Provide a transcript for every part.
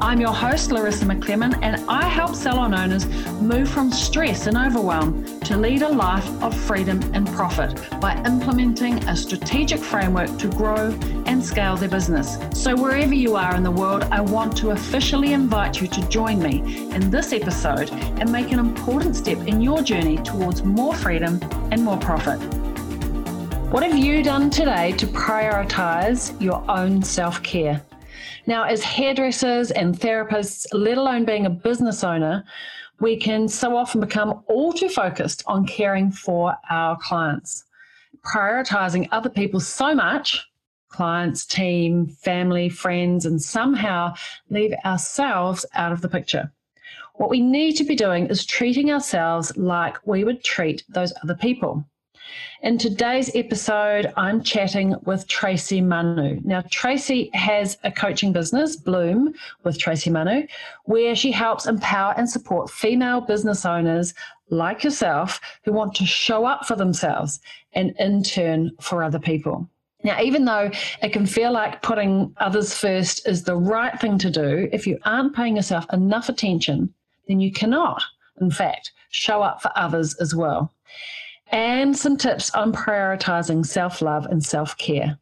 I'm your host, Larissa McClellan, and I help salon owners move from stress and overwhelm to lead a life of freedom and profit by implementing a strategic framework to grow and scale their business. So, wherever you are in the world, I want to officially invite you to join me in this episode and make an important step in your journey towards more freedom and more profit. What have you done today to prioritize your own self care? Now, as hairdressers and therapists, let alone being a business owner, we can so often become all too focused on caring for our clients, prioritizing other people so much clients, team, family, friends, and somehow leave ourselves out of the picture. What we need to be doing is treating ourselves like we would treat those other people. In today's episode, I'm chatting with Tracy Manu. Now, Tracy has a coaching business, Bloom, with Tracy Manu, where she helps empower and support female business owners like yourself who want to show up for themselves and, in turn, for other people. Now, even though it can feel like putting others first is the right thing to do, if you aren't paying yourself enough attention, then you cannot, in fact, show up for others as well and some tips on prioritizing self love and self care.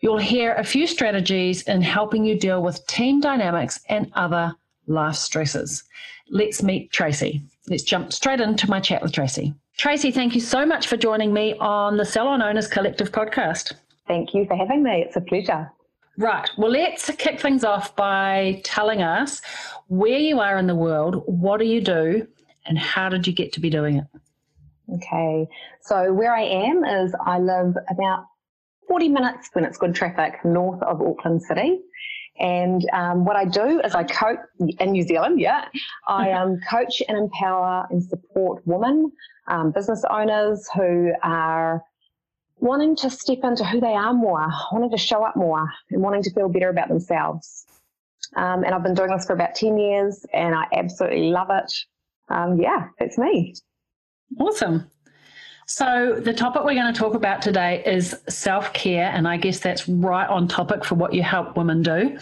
You'll hear a few strategies in helping you deal with team dynamics and other life stresses. Let's meet Tracy. Let's jump straight into my chat with Tracy. Tracy, thank you so much for joining me on the Salon Owners Collective podcast. Thank you for having me. It's a pleasure. Right. Well, let's kick things off by telling us where you are in the world, what do you do, and how did you get to be doing it? Okay, so where I am is I live about 40 minutes when it's good traffic north of Auckland City. And um, what I do is I coach in New Zealand, yeah. I um, coach and empower and support women, um, business owners who are wanting to step into who they are more, wanting to show up more, and wanting to feel better about themselves. Um, and I've been doing this for about 10 years and I absolutely love it. Um, yeah, that's me. Awesome. So, the topic we're going to talk about today is self care, and I guess that's right on topic for what you help women do.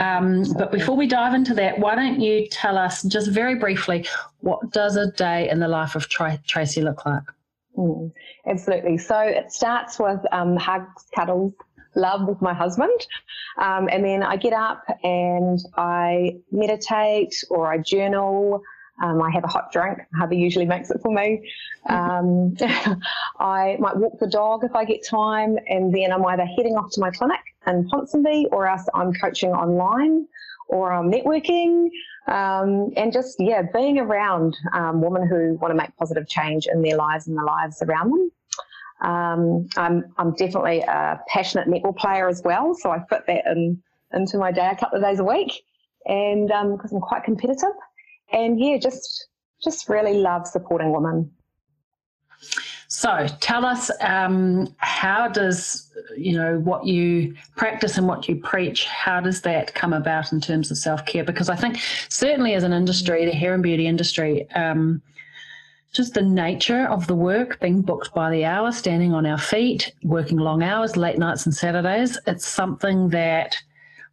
Um, but before we dive into that, why don't you tell us just very briefly what does a day in the life of Tracy look like? Mm, absolutely. So it starts with um, hugs, cuddles, love with my husband, um, and then I get up and I meditate or I journal. Um, I have a hot drink. Hubby usually makes it for me. Um, I might walk the dog if I get time, and then I'm either heading off to my clinic in Ponsonby, or else I'm coaching online, or I'm networking, um, and just yeah, being around um, women who want to make positive change in their lives and the lives around them. Um, I'm I'm definitely a passionate netball player as well, so I fit that in into my day a couple of days a week, and because um, I'm quite competitive and yeah, just just really love supporting women. So tell us, um, how does you know what you practice and what you preach? How does that come about in terms of self care? Because I think certainly as an industry, the hair and beauty industry. Um, just the nature of the work, being booked by the hour, standing on our feet, working long hours, late nights and Saturdays, it's something that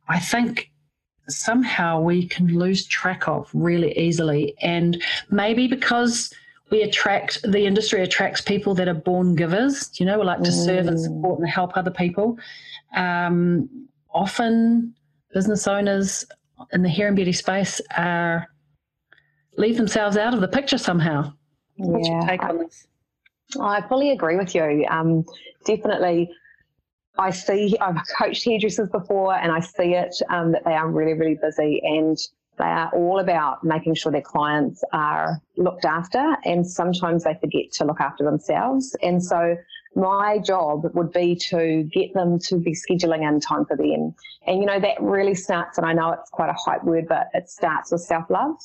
I think somehow we can lose track of really easily. And maybe because we attract, the industry attracts people that are born givers, you know, we like to mm. serve and support and help other people. Um, often business owners in the hair and beauty space are leave themselves out of the picture somehow. What's yeah, your take on this? I fully agree with you. Um, definitely I see, I've coached hairdressers before and I see it um, that they are really, really busy and they are all about making sure their clients are looked after and sometimes they forget to look after themselves. And so my job would be to get them to be scheduling in time for them. And, you know, that really starts, and I know it's quite a hype word, but it starts with self love.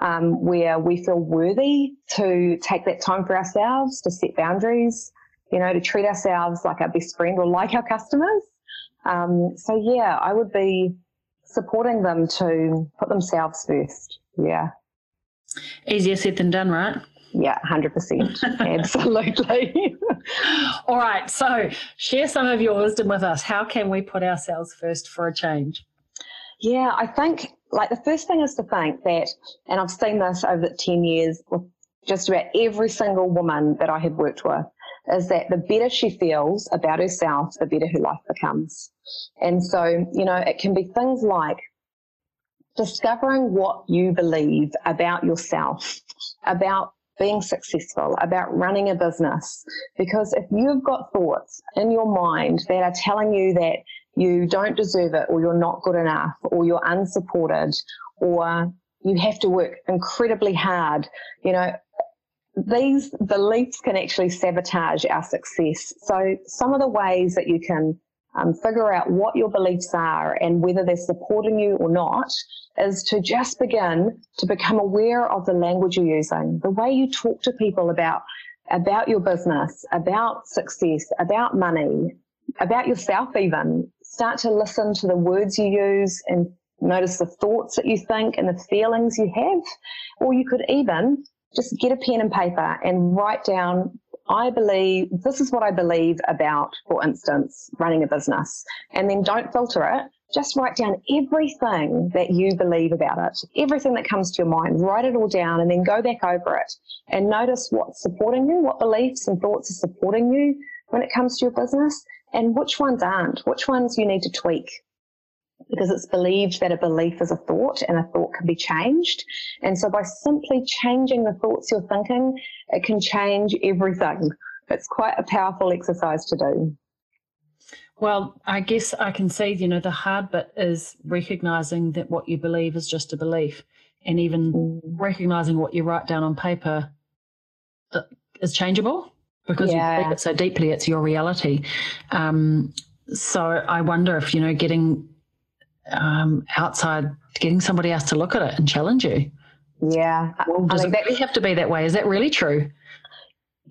Um, where we feel worthy to take that time for ourselves, to set boundaries, you know, to treat ourselves like our best friend or like our customers. Um, so yeah, I would be supporting them to put themselves first. Yeah. Easier said than done, right? Yeah, 100%. Absolutely. All right. So, share some of your wisdom with us. How can we put ourselves first for a change? Yeah, I think like the first thing is to think that, and I've seen this over the 10 years with just about every single woman that I have worked with, is that the better she feels about herself, the better her life becomes. And so, you know, it can be things like discovering what you believe about yourself, about being successful, about running a business. Because if you've got thoughts in your mind that are telling you that you don't deserve it, or you're not good enough, or you're unsupported, or you have to work incredibly hard, you know, these beliefs can actually sabotage our success. So, some of the ways that you can um, figure out what your beliefs are and whether they're supporting you or not is to just begin to become aware of the language you're using, the way you talk to people about about your business, about success, about money, about yourself even. Start to listen to the words you use and notice the thoughts that you think and the feelings you have. Or you could even just get a pen and paper and write down I believe this is what I believe about, for instance, running a business. And then don't filter it. Just write down everything that you believe about it, everything that comes to your mind. Write it all down and then go back over it and notice what's supporting you, what beliefs and thoughts are supporting you when it comes to your business, and which ones aren't, which ones you need to tweak because it's believed that a belief is a thought and a thought can be changed. And so by simply changing the thoughts you're thinking, it can change everything. It's quite a powerful exercise to do. Well, I guess I can see, you know, the hard bit is recognizing that what you believe is just a belief and even mm. recognizing what you write down on paper is changeable because yeah. you believe it so deeply, it's your reality. Um, so I wonder if, you know, getting um, outside, getting somebody else to look at it and challenge you. Yeah. Well, does I mean, it really have to be that way? Is that really true?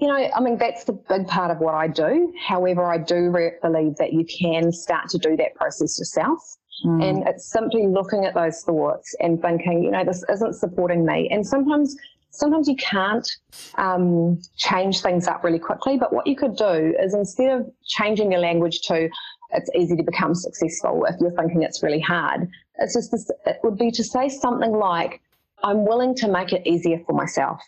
You know, I mean, that's the big part of what I do. However, I do re- believe that you can start to do that process yourself. Mm. And it's simply looking at those thoughts and thinking, you know, this isn't supporting me. And sometimes, sometimes you can't um, change things up really quickly. But what you could do is instead of changing your language to, it's easy to become successful if you're thinking it's really hard. It's just this, it would be to say something like, I'm willing to make it easier for myself.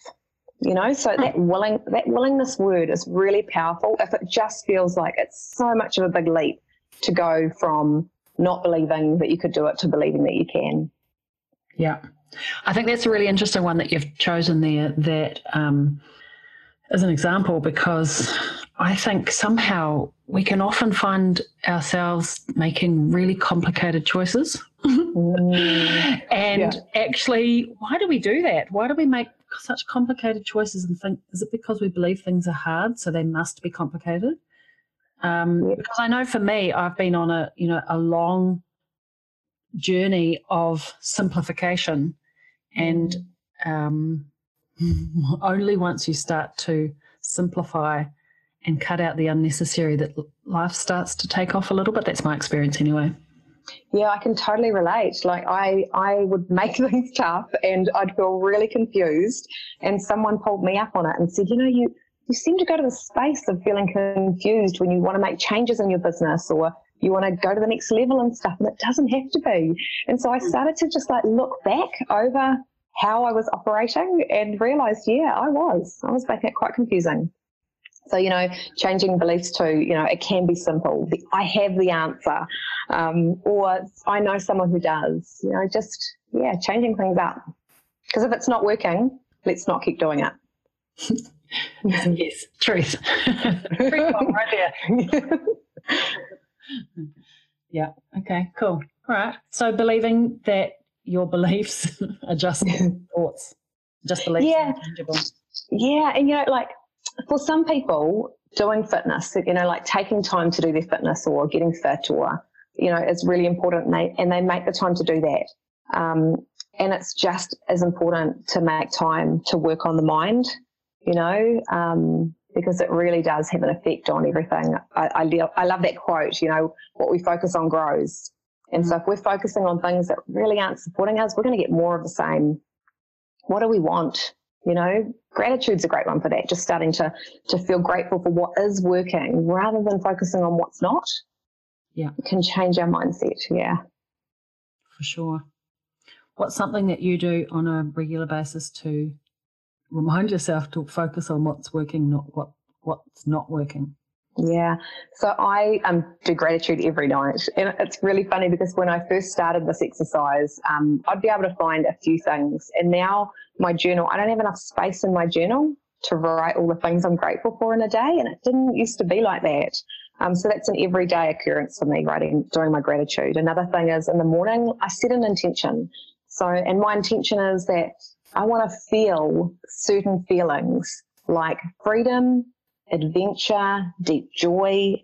You know, so that willing that willingness word is really powerful if it just feels like it's so much of a big leap to go from not believing that you could do it to believing that you can. Yeah. I think that's a really interesting one that you've chosen there that um, as an example because I think somehow we can often find ourselves making really complicated choices. Mm. and yeah. actually, why do we do that? Why do we make such complicated choices and think, is it because we believe things are hard, so they must be complicated? Um, yeah. Because I know for me, I've been on a you know a long journey of simplification, and mm. um, only once you start to simplify and cut out the unnecessary that life starts to take off a little bit. That's my experience anyway. Yeah, I can totally relate. Like I, I would make things tough and I'd feel really confused. And someone pulled me up on it and said, you know, you, you seem to go to the space of feeling confused when you want to make changes in your business or you want to go to the next level and stuff. And it doesn't have to be. And so I started to just like look back over how I was operating and realized, yeah, I was. I was making it quite confusing. So, you know, changing beliefs to, you know, it can be simple. I have the answer. Um, or I know someone who does. You know, just, yeah, changing things up. Because if it's not working, let's not keep doing it. yes, truth. right there. yeah, okay, cool. All right. So believing that your beliefs are just thoughts, just beliefs yeah. Yeah, and you know, like for some people, doing fitness, you know, like taking time to do their fitness or getting fit or, you know, is really important and they, and they make the time to do that. Um, and it's just as important to make time to work on the mind, you know, um, because it really does have an effect on everything. I, I, I love that quote, you know, what we focus on grows. And so mm. if we're focusing on things that really aren't supporting us, we're going to get more of the same. what do we want? You know, gratitude's a great one for that. Just starting to to feel grateful for what is working rather than focusing on what's not. Yeah. Can change our mindset. Yeah. For sure. What's something that you do on a regular basis to remind yourself to focus on what's working, not what what's not working? Yeah. So I um, do gratitude every night. And it's really funny because when I first started this exercise, um, I'd be able to find a few things. And now my journal, I don't have enough space in my journal to write all the things I'm grateful for in a day. And it didn't used to be like that. Um, so that's an everyday occurrence for me, writing, doing my gratitude. Another thing is in the morning, I set an intention. So, and my intention is that I want to feel certain feelings like freedom, adventure, deep joy,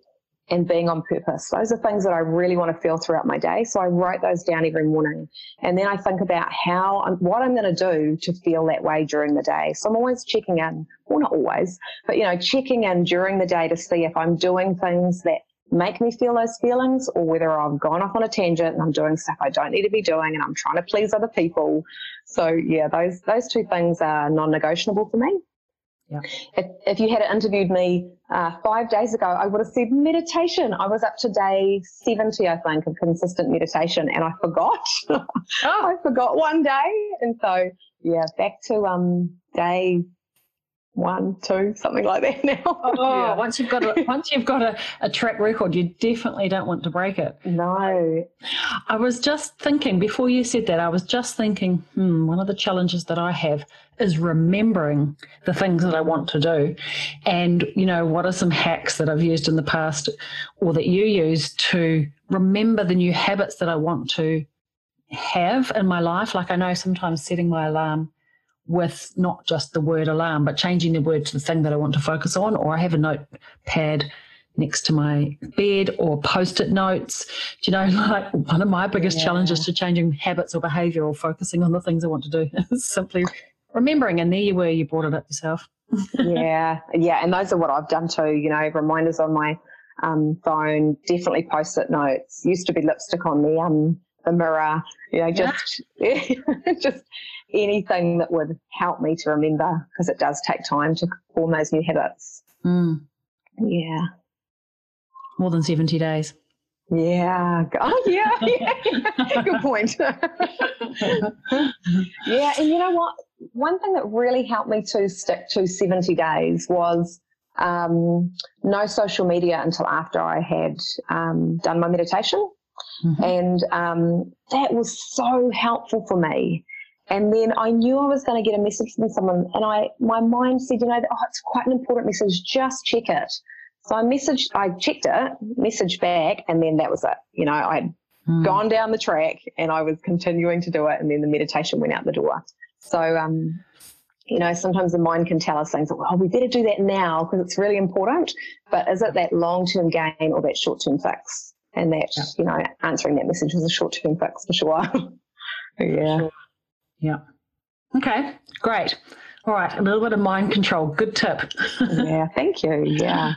and being on purpose. Those are things that I really want to feel throughout my day. So I write those down every morning. And then I think about how, what I'm going to do to feel that way during the day. So I'm always checking in, well, not always, but, you know, checking in during the day to see if I'm doing things that make me feel those feelings or whether I've gone off on a tangent and I'm doing stuff I don't need to be doing and I'm trying to please other people. So yeah, those, those two things are non-negotiable for me. Yeah. If, if you had interviewed me uh, five days ago, I would have said meditation. I was up to day 70, I think, of consistent meditation, and I forgot. oh. I forgot one day. And so, yeah, back to um, day one, two, something like that now. Oh, yeah. once you've got a once you've got a, a track record, you definitely don't want to break it. No. I was just thinking before you said that, I was just thinking, hmm, one of the challenges that I have is remembering the things that I want to do. And, you know, what are some hacks that I've used in the past or that you use to remember the new habits that I want to have in my life? Like I know sometimes setting my alarm with not just the word alarm, but changing the word to the thing that I want to focus on, or I have a notepad next to my bed or post-it notes. Do you know, like one of my biggest yeah. challenges to changing habits or behavior or focusing on the things I want to do is simply remembering. And there you were, you brought it up yourself. yeah, yeah, and those are what I've done too. You know, reminders on my um, phone, definitely post-it notes. Used to be lipstick on the um the mirror. You know, just yeah. just anything that would help me to remember because it does take time to form those new habits. Mm. Yeah. More than 70 days. Yeah. Oh, yeah. yeah. Good point. yeah. And you know what? One thing that really helped me to stick to 70 days was um, no social media until after I had um, done my meditation. Mm-hmm. And um, that was so helpful for me. And then I knew I was going to get a message from someone, and I my mind said, you know, oh, it's quite an important message. Just check it. So I messaged, I checked it, messaged back, and then that was it. You know, I'd mm. gone down the track, and I was continuing to do it, and then the meditation went out the door. So, um, you know, sometimes the mind can tell us things like, "Oh, we better do that now because it's really important." But is it that long-term gain or that short-term fix? And that, yeah. you know, answering that message was a short-term fix for sure. yeah. Sure. Yeah. Okay, great. All right, a little bit of mind control. Good tip. yeah, thank you. Yeah.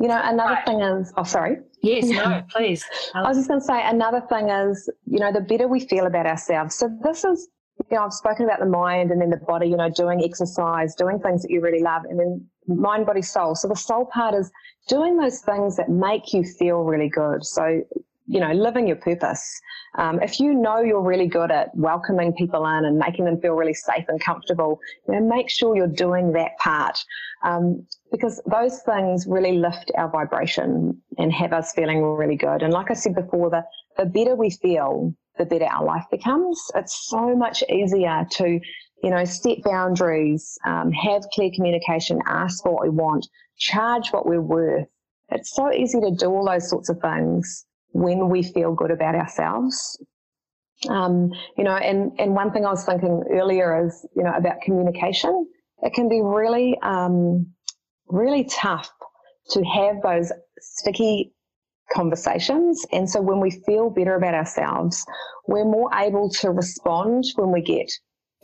You know, another right. thing is, oh, sorry. Yes, no, please. I was just going to say, another thing is, you know, the better we feel about ourselves. So this is, you know, I've spoken about the mind and then the body, you know, doing exercise, doing things that you really love, and then mind, body, soul. So the soul part is doing those things that make you feel really good. So, you know, living your purpose. Um, if you know you're really good at welcoming people in and making them feel really safe and comfortable, you know, make sure you're doing that part um, because those things really lift our vibration and have us feeling really good. And like I said before, the, the better we feel, the better our life becomes. It's so much easier to, you know, set boundaries, um, have clear communication, ask for what we want, charge what we're worth. It's so easy to do all those sorts of things when we feel good about ourselves. Um, you know, and, and one thing I was thinking earlier is, you know, about communication. It can be really, um, really tough to have those sticky conversations. And so when we feel better about ourselves, we're more able to respond when we get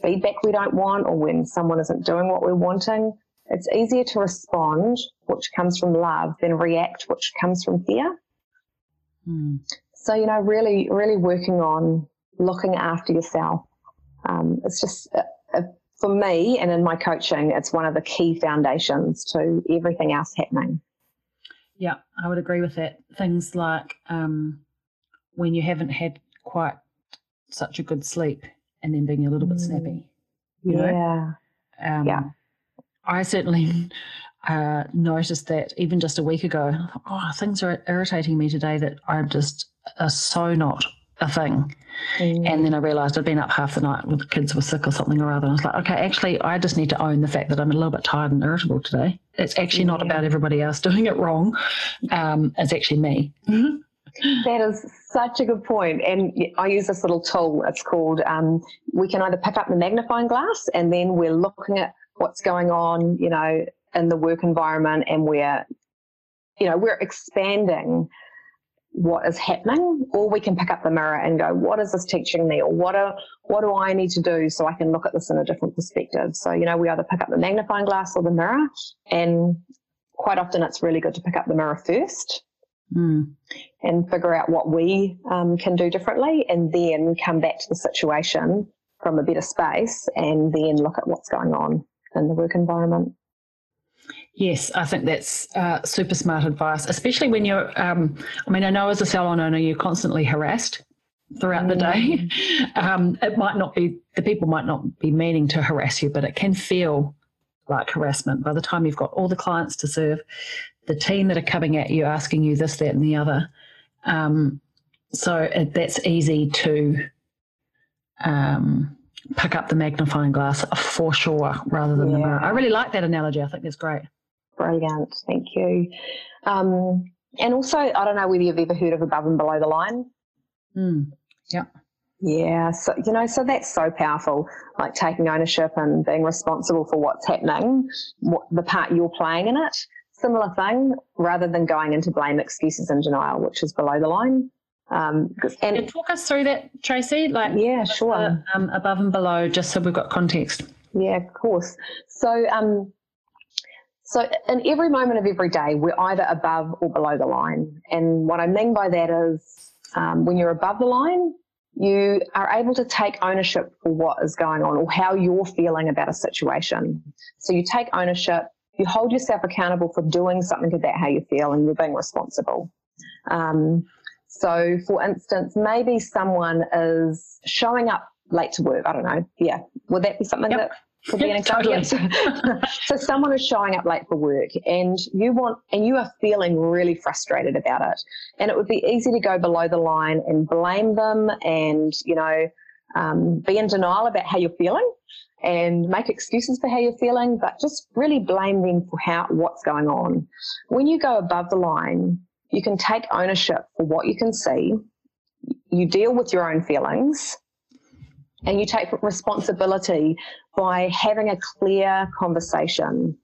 feedback we don't want or when someone isn't doing what we're wanting. It's easier to respond, which comes from love, than react, which comes from fear. Mm. So, you know, really, really working on looking after yourself um, it's just uh, uh, for me and in my coaching, it's one of the key foundations to everything else happening. Yeah, I would agree with that. Things like um, when you haven't had quite such a good sleep and then being a little bit snappy. You yeah. Um, yeah. I certainly uh, noticed that even just a week ago. Oh, things are irritating me today that I'm just are so not a thing. Mm. And then I realised I'd been up half the night with the kids were sick or something or other. And I was like, okay, actually, I just need to own the fact that I'm a little bit tired and irritable today. It's actually not about everybody else doing it wrong. Um, it's actually me. Mm-hmm. That is such a good point. And I use this little tool. It's called, um, we can either pick up the magnifying glass and then we're looking at what's going on, you know, in the work environment and we're, you know, we're expanding what is happening, or we can pick up the mirror and go, what is this teaching me? Or what, are, what do I need to do so I can look at this in a different perspective? So, you know, we either pick up the magnifying glass or the mirror. And quite often it's really good to pick up the mirror first mm. and figure out what we um, can do differently and then come back to the situation from a better space and then look at what's going on in the work environment. Yes, I think that's uh, super smart advice, especially when you're. Um, I mean, I know as a salon owner, you're constantly harassed throughout mm. the day. Mm. Um, it might not be the people might not be meaning to harass you, but it can feel like harassment by the time you've got all the clients to serve, the team that are coming at you asking you this, that, and the other. Um, so it, that's easy to um, pick up the magnifying glass for sure rather than yeah. the mirror. I really like that analogy. I think it's great. Brilliant. Thank you. Um, and also, I don't know whether you've ever heard of above and below the line. Mm. Yeah. Yeah, so you know, so that's so powerful. Like taking ownership and being responsible for what's happening, what the part you're playing in it. Similar thing, rather than going into blame, excuses, and denial, which is below the line. Um, and, and talk us through that, Tracy. Like, yeah, sure. The, um, above and below, just so we've got context. Yeah, of course. So, um, so in every moment of every day, we're either above or below the line. And what I mean by that is, um, when you're above the line, you are able to take ownership for what is going on or how you're feeling about a situation. So you take ownership, you hold yourself accountable for doing something about how you feel, and you're being responsible. Um, so, for instance, maybe someone is showing up late to work. I don't know. Yeah. Would that be something yep. that could be an example? Totally. so, someone is showing up late for work and you want, and you are feeling really frustrated about it. And it would be easy to go below the line and blame them and, you know, um, be in denial about how you're feeling and make excuses for how you're feeling, but just really blame them for how what's going on. When you go above the line, you can take ownership for what you can see. You deal with your own feelings and you take responsibility by having a clear conversation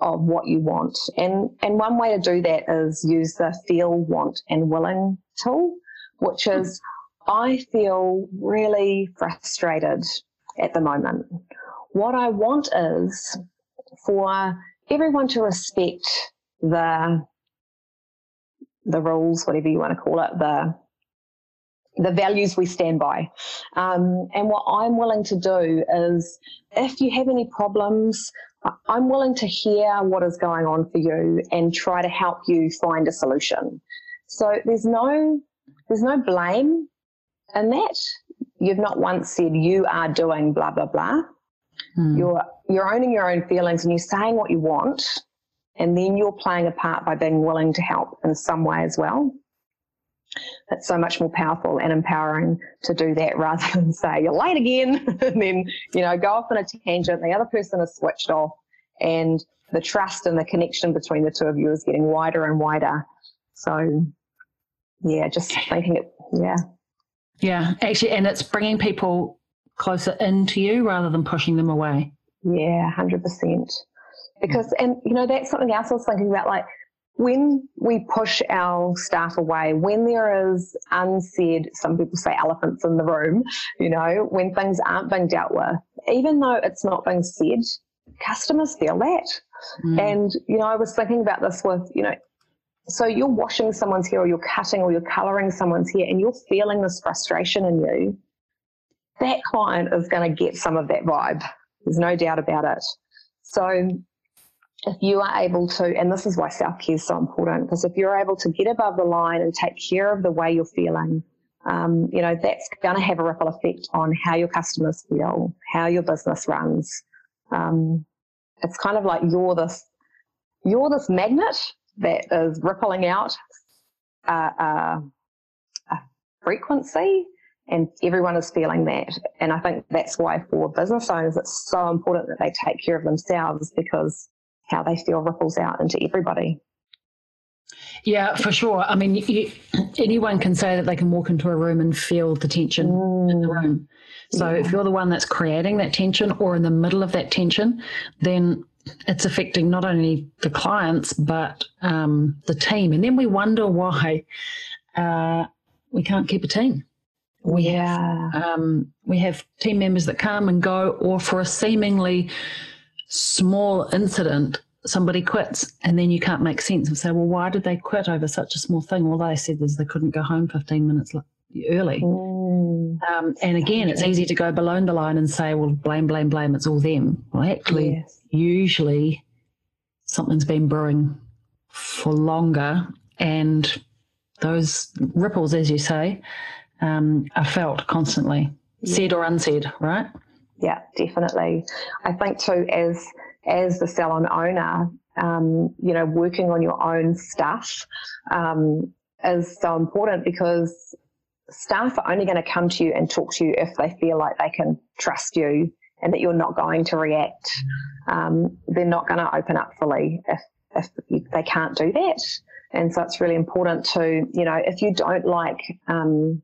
of what you want. And, and one way to do that is use the feel, want, and willing tool, which is I feel really frustrated at the moment. What I want is for everyone to respect the the rules, whatever you want to call it, the the values we stand by. Um, and what I'm willing to do is, if you have any problems, I'm willing to hear what is going on for you and try to help you find a solution. So there's no there's no blame in that. You've not once said you are doing blah blah blah. Hmm. You're you're owning your own feelings and you're saying what you want and then you're playing a part by being willing to help in some way as well. It's so much more powerful and empowering to do that rather than say, you're late again, and then, you know, go off on a tangent. The other person is switched off, and the trust and the connection between the two of you is getting wider and wider. So, yeah, just thinking it, yeah. Yeah, actually, and it's bringing people closer into you rather than pushing them away. Yeah, 100% because and you know that's something else I was thinking about like when we push our staff away, when there is unsaid, some people say elephants in the room, you know, when things aren't being dealt with, even though it's not being said, customers feel that. Mm. And, you know, I was thinking about this with, you know, so you're washing someone's hair or you're cutting or you're colouring someone's hair and you're feeling this frustration in you. that client is going to get some of that vibe. There's no doubt about it. So if you are able to, and this is why self care is so important, because if you're able to get above the line and take care of the way you're feeling, um, you know, that's going to have a ripple effect on how your customers feel, how your business runs. Um, it's kind of like you're this, you're this magnet that is rippling out a, a, a frequency and everyone is feeling that. And I think that's why for business owners, it's so important that they take care of themselves because how they feel ripples out into everybody. Yeah, for sure. I mean, you, anyone can say that they can walk into a room and feel the tension mm. in the mm. room. So yeah. if you're the one that's creating that tension or in the middle of that tension, then it's affecting not only the clients but um, the team. And then we wonder why uh, we can't keep a team. We yeah. have um, we have team members that come and go, or for a seemingly small incident, somebody quits and then you can't make sense and say, well, why did they quit over such a small thing? All they said is they couldn't go home 15 minutes early. Mm. Um, and again, it's easy to go below the line and say, well, blame, blame, blame, it's all them. Well, actually, yes. usually something's been brewing for longer and those ripples, as you say, um, are felt constantly, yeah. said or unsaid, right? Yeah, definitely. I think too, as as the salon owner, um, you know, working on your own stuff um, is so important because staff are only going to come to you and talk to you if they feel like they can trust you and that you're not going to react. Um, they're not going to open up fully if, if they can't do that. And so it's really important to, you know, if you don't like um,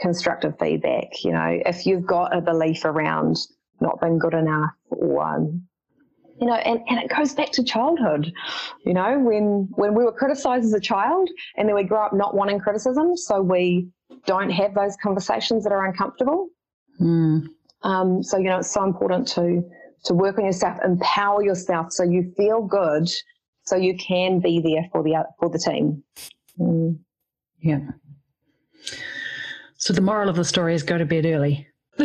constructive feedback. You know, if you've got a belief around not being good enough or you know, and, and it goes back to childhood, you know, when when we were criticized as a child and then we grow up not wanting criticism, so we don't have those conversations that are uncomfortable. Mm. Um, so you know, it's so important to to work on yourself, empower yourself, so you feel good, so you can be there for the for the team. Mm. Yeah. So the moral of the story is go to bed early.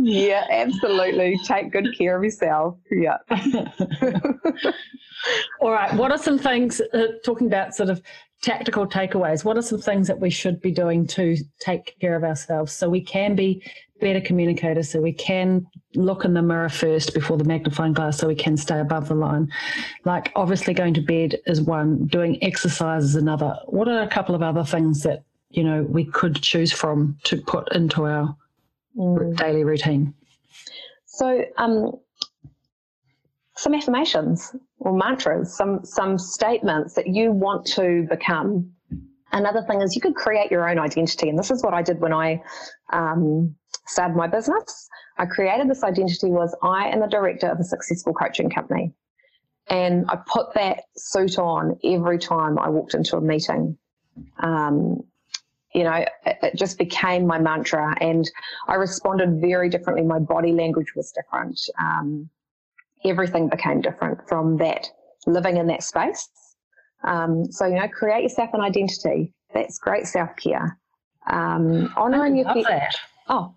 yeah, absolutely. Take good care of yourself. Yeah. All right. What are some things, uh, talking about sort of tactical takeaways, what are some things that we should be doing to take care of ourselves so we can be better communicators, so we can look in the mirror first before the magnifying glass, so we can stay above the line? Like, obviously, going to bed is one, doing exercise is another. What are a couple of other things that, you know, we could choose from to put into our mm. daily routine? So, um, some affirmations or mantras, some some statements that you want to become. Another thing is you could create your own identity, and this is what I did when I um, started my business. I created this identity was I am the director of a successful coaching company, and I put that suit on every time I walked into a meeting. Um, you know, it, just became my mantra, and I responded very differently. My body language was different. Um, everything became different from that living in that space. Um, so you know, create yourself an identity. That's great self care. Um, honoring your that. Oh,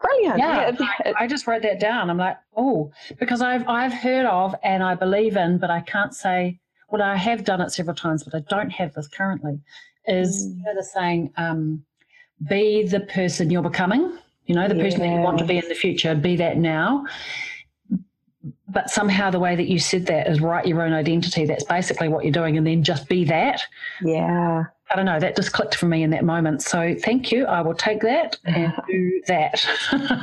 brilliant! Yeah, I, I just wrote that down. I'm like, oh, because I've I've heard of and I believe in, but I can't say. Well, I have done it several times, but I don't have this currently is mm. you know, the saying, um, be the person you're becoming, you know, the person that you want to be in the future, be that now. But somehow the way that you said that is write your own identity. That's basically what you're doing, and then just be that. Yeah. I don't know. That just clicked for me in that moment. So thank you. I will take that and do that.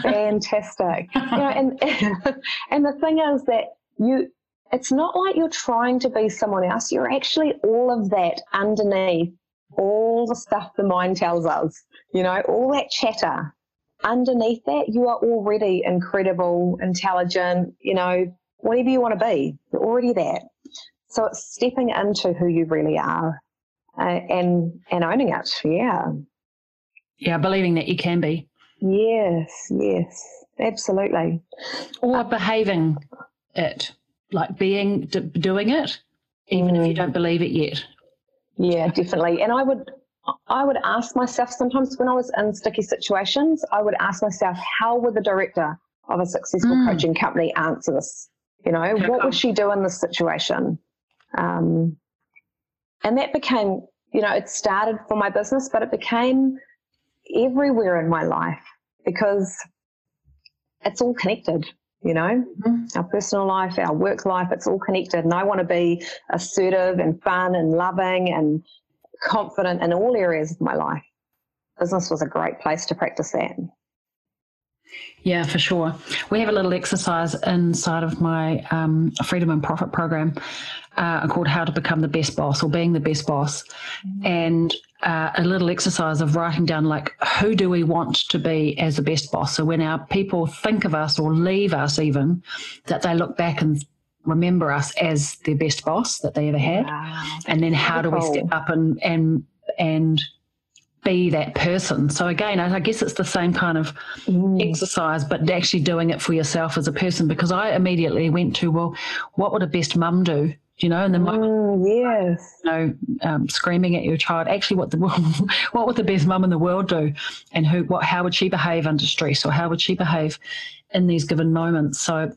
Fantastic. you know, and and the thing is that you it's not like you're trying to be someone else. You're actually all of that underneath all the stuff the mind tells us, you know, all that chatter. Underneath that, you are already incredible, intelligent, you know, whatever you want to be. You're already there. So it's stepping into who you really are uh, and and owning it. Yeah. Yeah, believing that you can be. Yes, yes, absolutely. Or behaving it, like being doing it, even mm. if you mm. don't believe it yet. Yeah, definitely. And I would I would ask myself sometimes when I was in sticky situations, I would ask myself, how would the director of a successful mm. coaching company answer this? You know, what would she do in this situation? Um, and that became, you know, it started for my business, but it became everywhere in my life because it's all connected you know mm-hmm. our personal life our work life it's all connected and i want to be assertive and fun and loving and confident in all areas of my life business was a great place to practice that yeah, for sure. We have a little exercise inside of my um, Freedom and Profit program uh, called How to Become the Best Boss or Being the Best Boss. Mm-hmm. And uh, a little exercise of writing down, like, who do we want to be as the best boss? So when our people think of us or leave us, even, that they look back and remember us as their best boss that they ever had. Wow. And then how do we step up and, and, and, be that person. So again, I guess it's the same kind of mm. exercise, but actually doing it for yourself as a person. Because I immediately went to, well, what would a best mum do? You know, and the moment, mm, yes, you know, um, screaming at your child. Actually, what the what would the best mum in the world do, and who, what, how would she behave under stress, or how would she behave in these given moments? So,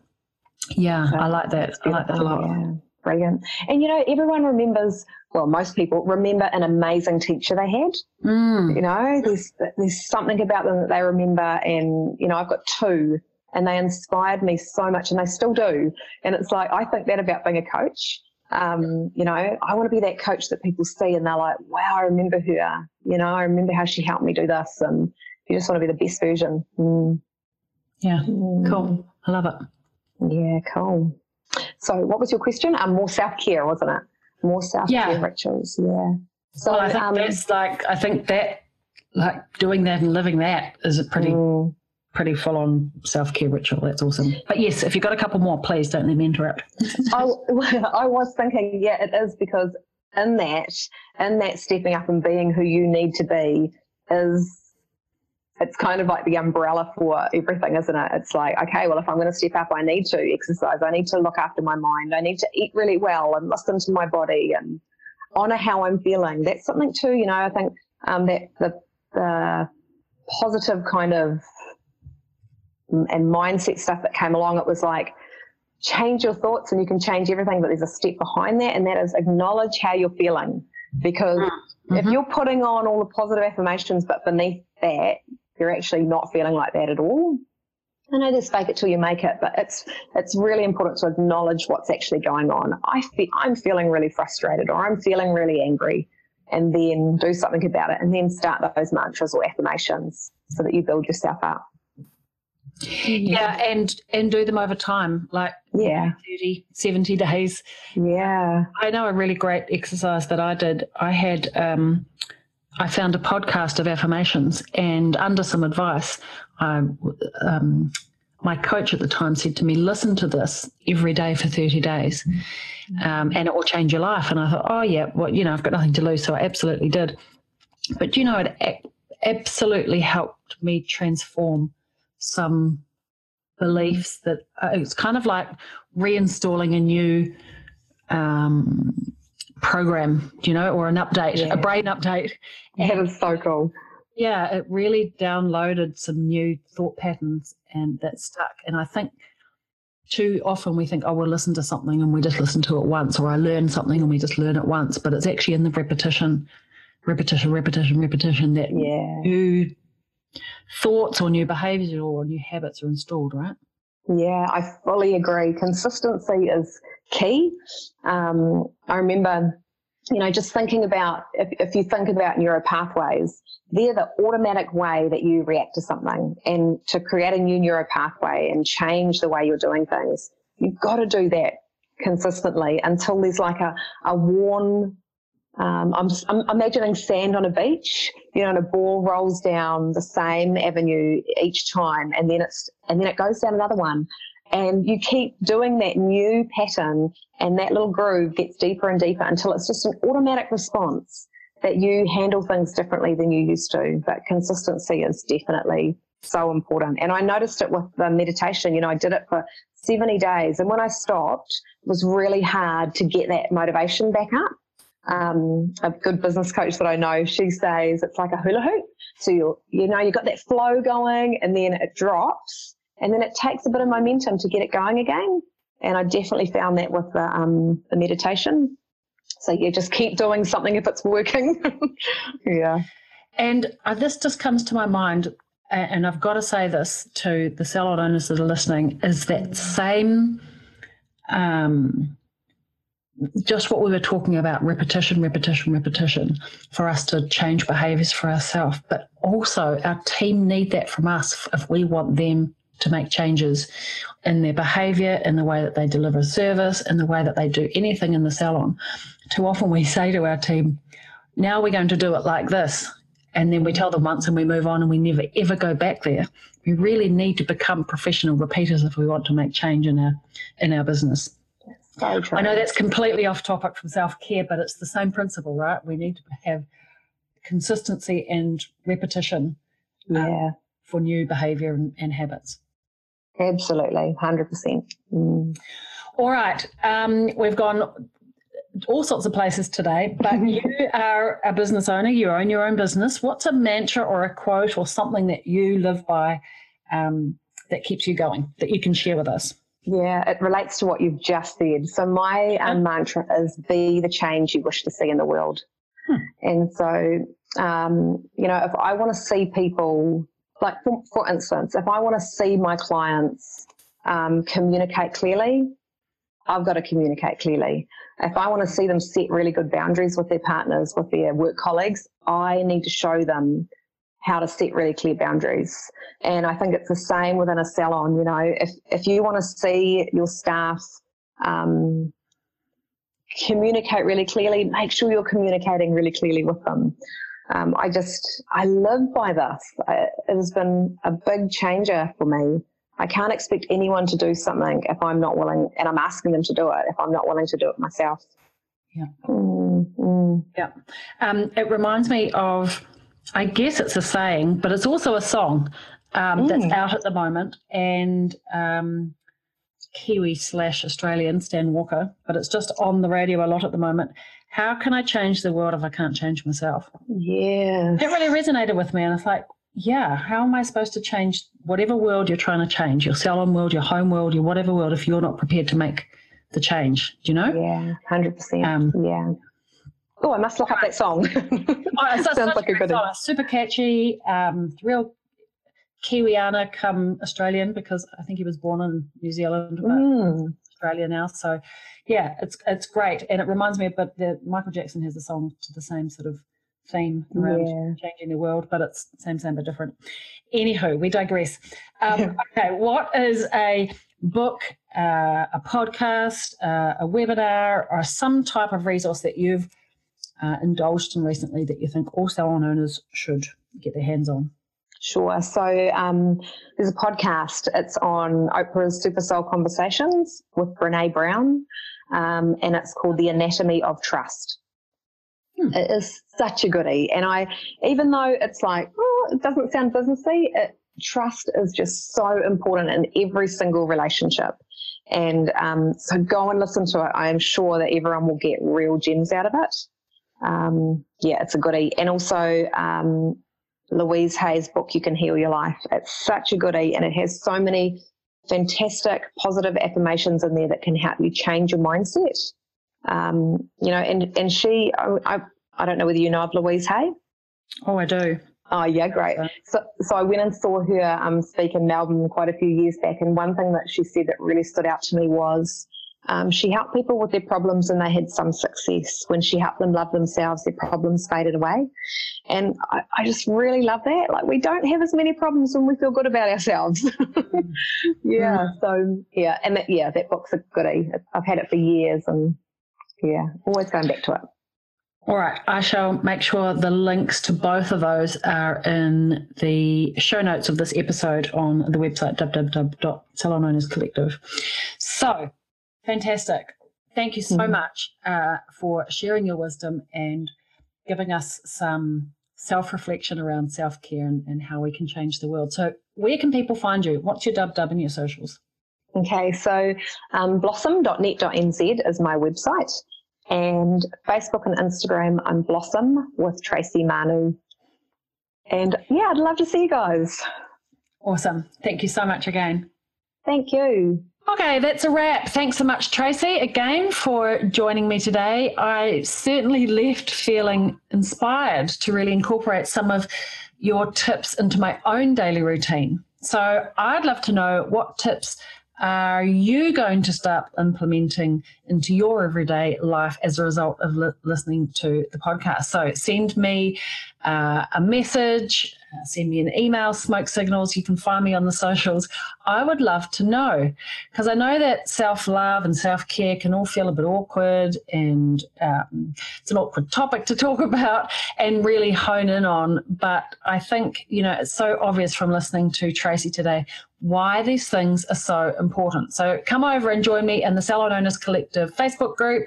yeah, I like that. I like that a lot. Yeah. Brilliant. And you know, everyone remembers well, most people remember an amazing teacher they had. Mm. You know, there's there's something about them that they remember, and you know, I've got two, and they inspired me so much, and they still do. And it's like I think that about being a coach. Um, you know, I want to be that coach that people see, and they're like, "Wow, I remember her." You know, I remember how she helped me do this, and you just want to be the best version. Mm. Yeah, mm. cool. I love it. Yeah, cool. So, what was your question? Um, more self care, wasn't it? More self care yeah. rituals. Yeah. So well, I think um, that's like I think that like doing that and living that is a pretty mm. pretty full on self care ritual. That's awesome. But yes, if you've got a couple more, please don't let me interrupt. I, I was thinking, yeah, it is because in that in that stepping up and being who you need to be is it's kind of like the umbrella for everything, isn't it? It's like, okay, well, if I'm going to step up, I need to exercise. I need to look after my mind. I need to eat really well and listen to my body and honor how I'm feeling. That's something too, you know, I think um, that the, the positive kind of and mindset stuff that came along, it was like, change your thoughts and you can change everything, but there's a step behind that, and that is acknowledge how you're feeling. Because mm-hmm. if you're putting on all the positive affirmations, but beneath that, you're actually not feeling like that at all. I know there's fake it till you make it, but it's it's really important to acknowledge what's actually going on. I feel, I'm feeling really frustrated or I'm feeling really angry, and then do something about it, and then start those mantras or affirmations so that you build yourself up. Yeah, and and do them over time, like yeah, 30, 70 days. Yeah. I know a really great exercise that I did. I had um, I found a podcast of affirmations, and under some advice, I, um, my coach at the time said to me, "Listen to this every day for thirty days, um, and it will change your life." And I thought, "Oh yeah, well you know I've got nothing to lose," so I absolutely did. But you know, it absolutely helped me transform some beliefs that uh, it's kind of like reinstalling a new um, program, you know, or an update, yeah. a brain update. That is so cool. Yeah, it really downloaded some new thought patterns and that stuck. And I think too often we think, oh, we'll listen to something and we just listen to it once, or I learn something and we just learn it once. But it's actually in the repetition, repetition, repetition, repetition that yeah. new thoughts or new behaviors or new habits are installed, right? Yeah, I fully agree. Consistency is key. Um, I remember, you know, just thinking about if, if you think about neural pathways, they're the automatic way that you react to something. And to create a new neural pathway and change the way you're doing things, you've got to do that consistently until there's like a, a worn um, I'm, I'm, imagining sand on a beach, you know, and a ball rolls down the same avenue each time, and then it's and then it goes down another one, and you keep doing that new pattern and that little groove gets deeper and deeper until it's just an automatic response that you handle things differently than you used to. But consistency is definitely so important. And I noticed it with the meditation. You know, I did it for 70 days. And when I stopped, it was really hard to get that motivation back up. Um, a good business coach that I know, she says it's like a hula hoop. So you you know you've got that flow going, and then it drops, and then it takes a bit of momentum to get it going again. And I definitely found that with the um, the meditation. So yeah, just keep doing something if it's working. yeah. And uh, this just comes to my mind, and I've got to say this to the salon owners that are listening: is that same. Um, just what we were talking about repetition, repetition, repetition for us to change behaviors for ourselves. But also, our team need that from us if we want them to make changes in their behavior, in the way that they deliver service, in the way that they do anything in the salon. Too often we say to our team, now we're going to do it like this. And then we tell them once and we move on and we never ever go back there. We really need to become professional repeaters if we want to make change in our in our business. So I know that's completely off topic from self care, but it's the same principle, right? We need to have consistency and repetition um, yeah. for new behavior and, and, habits. Absolutely, 100%. Mm. All right. Um, we've gone all sorts of places today, but you are a business owner, you own your own business. What's a mantra or a quote or something that you live by um, that keeps you going that you can share with us? Yeah, it relates to what you've just said. So my um, mantra is be the change you wish to see in the world. Hmm. And so, um, you know, if I want to see people, like for, for instance, if I want to see my clients um, communicate clearly, I've got to communicate clearly. If I want to see them set really good boundaries with their partners, with their work colleagues, I need to show them how to set really clear boundaries. And I think it's the same within a salon. You know, if, if you want to see your staff um, communicate really clearly, make sure you're communicating really clearly with them. Um, I just, I live by this. I, it has been a big changer for me. I can't expect anyone to do something if I'm not willing, and I'm asking them to do it if I'm not willing to do it myself. Yeah. Mm, mm. Yeah. Um, it reminds me of I guess it's a saying, but it's also a song um, mm. that's out at the moment, and um, Kiwi slash Australian Stan Walker, but it's just on the radio a lot at the moment. How can I change the world if I can't change myself? Yeah, it really resonated with me, and it's like, yeah, how am I supposed to change whatever world you're trying to change, your salon world, your home world, your whatever world, if you're not prepared to make the change? Do you know? Yeah, hundred um, percent. Yeah. Oh, I must look up that song. oh, Sounds like a good song. Super catchy, um, real Kiwiana come Australian because I think he was born in New Zealand, but mm. Australia now. So, yeah, it's it's great, and it reminds me. But the Michael Jackson has a song to the same sort of theme around yeah. changing the world, but it's same same but different. Anywho, we digress. Um, okay, what is a book, uh, a podcast, uh, a webinar, or some type of resource that you've uh, indulged in recently that you think all salon owners should get their hands on? Sure. So um, there's a podcast. It's on Oprah's Super Soul Conversations with Brene Brown, um, and it's called The Anatomy of Trust. Hmm. It is such a goodie, and I, even though it's like oh, it doesn't sound businessy, it, trust is just so important in every single relationship. And um, so go and listen to it. I am sure that everyone will get real gems out of it um, yeah, it's a goodie. And also um, Louise Hay's book, You Can Heal Your Life. It's such a goodie, and it has so many fantastic positive affirmations in there that can help you change your mindset. Um, you know, and and she, I, I, I don't know whether you know of Louise Hay. Oh, I do. Oh yeah, great. So, so I went and saw her um, speak in Melbourne quite a few years back, and one thing that she said that really stood out to me was um, she helped people with their problems and they had some success. When she helped them love themselves, their problems faded away. And I, I just really love that. Like, we don't have as many problems when we feel good about ourselves. yeah. Mm. So, yeah. And that, yeah, that book's a goodie. I've had it for years and yeah, always going back to it. All right, I shall make sure the links to both of those are in the show notes of this episode on the website www.salonownerscollective. So, Fantastic. Thank you so mm-hmm. much uh, for sharing your wisdom and giving us some self reflection around self care and, and, how we can change the world. So, where can people find you? What's your dub dub in your socials? Okay, so um, blossom.net.nz is my website. And Facebook and Instagram, I'm Blossom with Tracy Manu. And yeah, I'd love to see you guys. Awesome. Thank you so much again. Thank you. Okay, that's a wrap. Thanks so much, Tracy, again for joining me today. I certainly left feeling inspired to really incorporate some of your tips into my own daily routine. So I'd love to know what tips are you going to start implementing into your everyday life as a result of li- listening to the podcast? So send me uh, a message, uh, send me an email, smoke signals. You can find me on the socials. I would love to know because I know that self love and self care can all feel a bit awkward and um, it's an awkward topic to talk about and really hone in on. But I think, you know, it's so obvious from listening to Tracy today why these things are so important. So come over and join me in the Salon Owners Collective Facebook group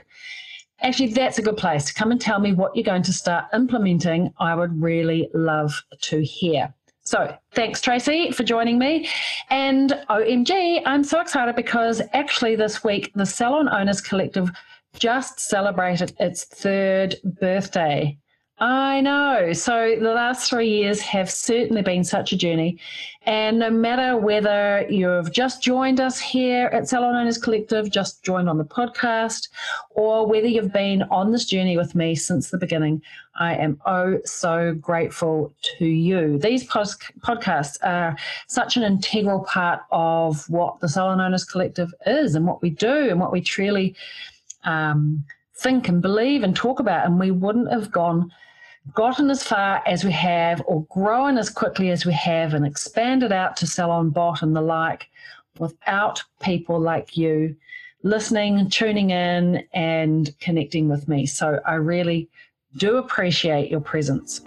Actually, that's a good place to come and tell me what you're going to start implementing. I would really love to hear. So, thanks, Tracy, for joining me. And OMG, I'm so excited because actually, this week, the Salon Owners Collective just celebrated its third birthday. I know. So the last three years have certainly been such a journey. And no matter whether you've just joined us here at Salon Owners Collective, just joined on the podcast, or whether you've been on this journey with me since the beginning, I am oh so grateful to you. These podcasts are such an integral part of what the Salon Owners Collective is and what we do and what we truly um, think and believe and talk about. And we wouldn't have gone gotten as far as we have or grown as quickly as we have and expanded out to sell on Bot and the like without people like you listening, tuning in, and connecting with me. So I really do appreciate your presence.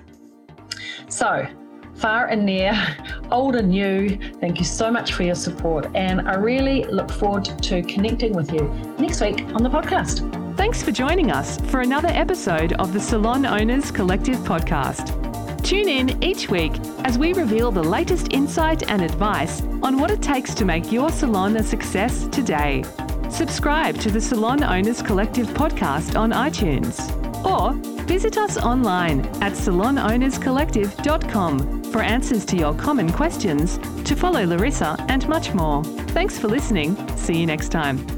So, far and near, old and new, thank you so much for your support. And I really look forward to connecting with you next week on the podcast. Thanks for joining us for another episode of the Salon Owners Collective podcast. Tune in each week as we reveal the latest insight and advice on what it takes to make your salon a success today. Subscribe to the Salon Owners Collective podcast on iTunes or visit us online at salonownerscollective.com for answers to your common questions, to follow Larissa, and much more. Thanks for listening. See you next time.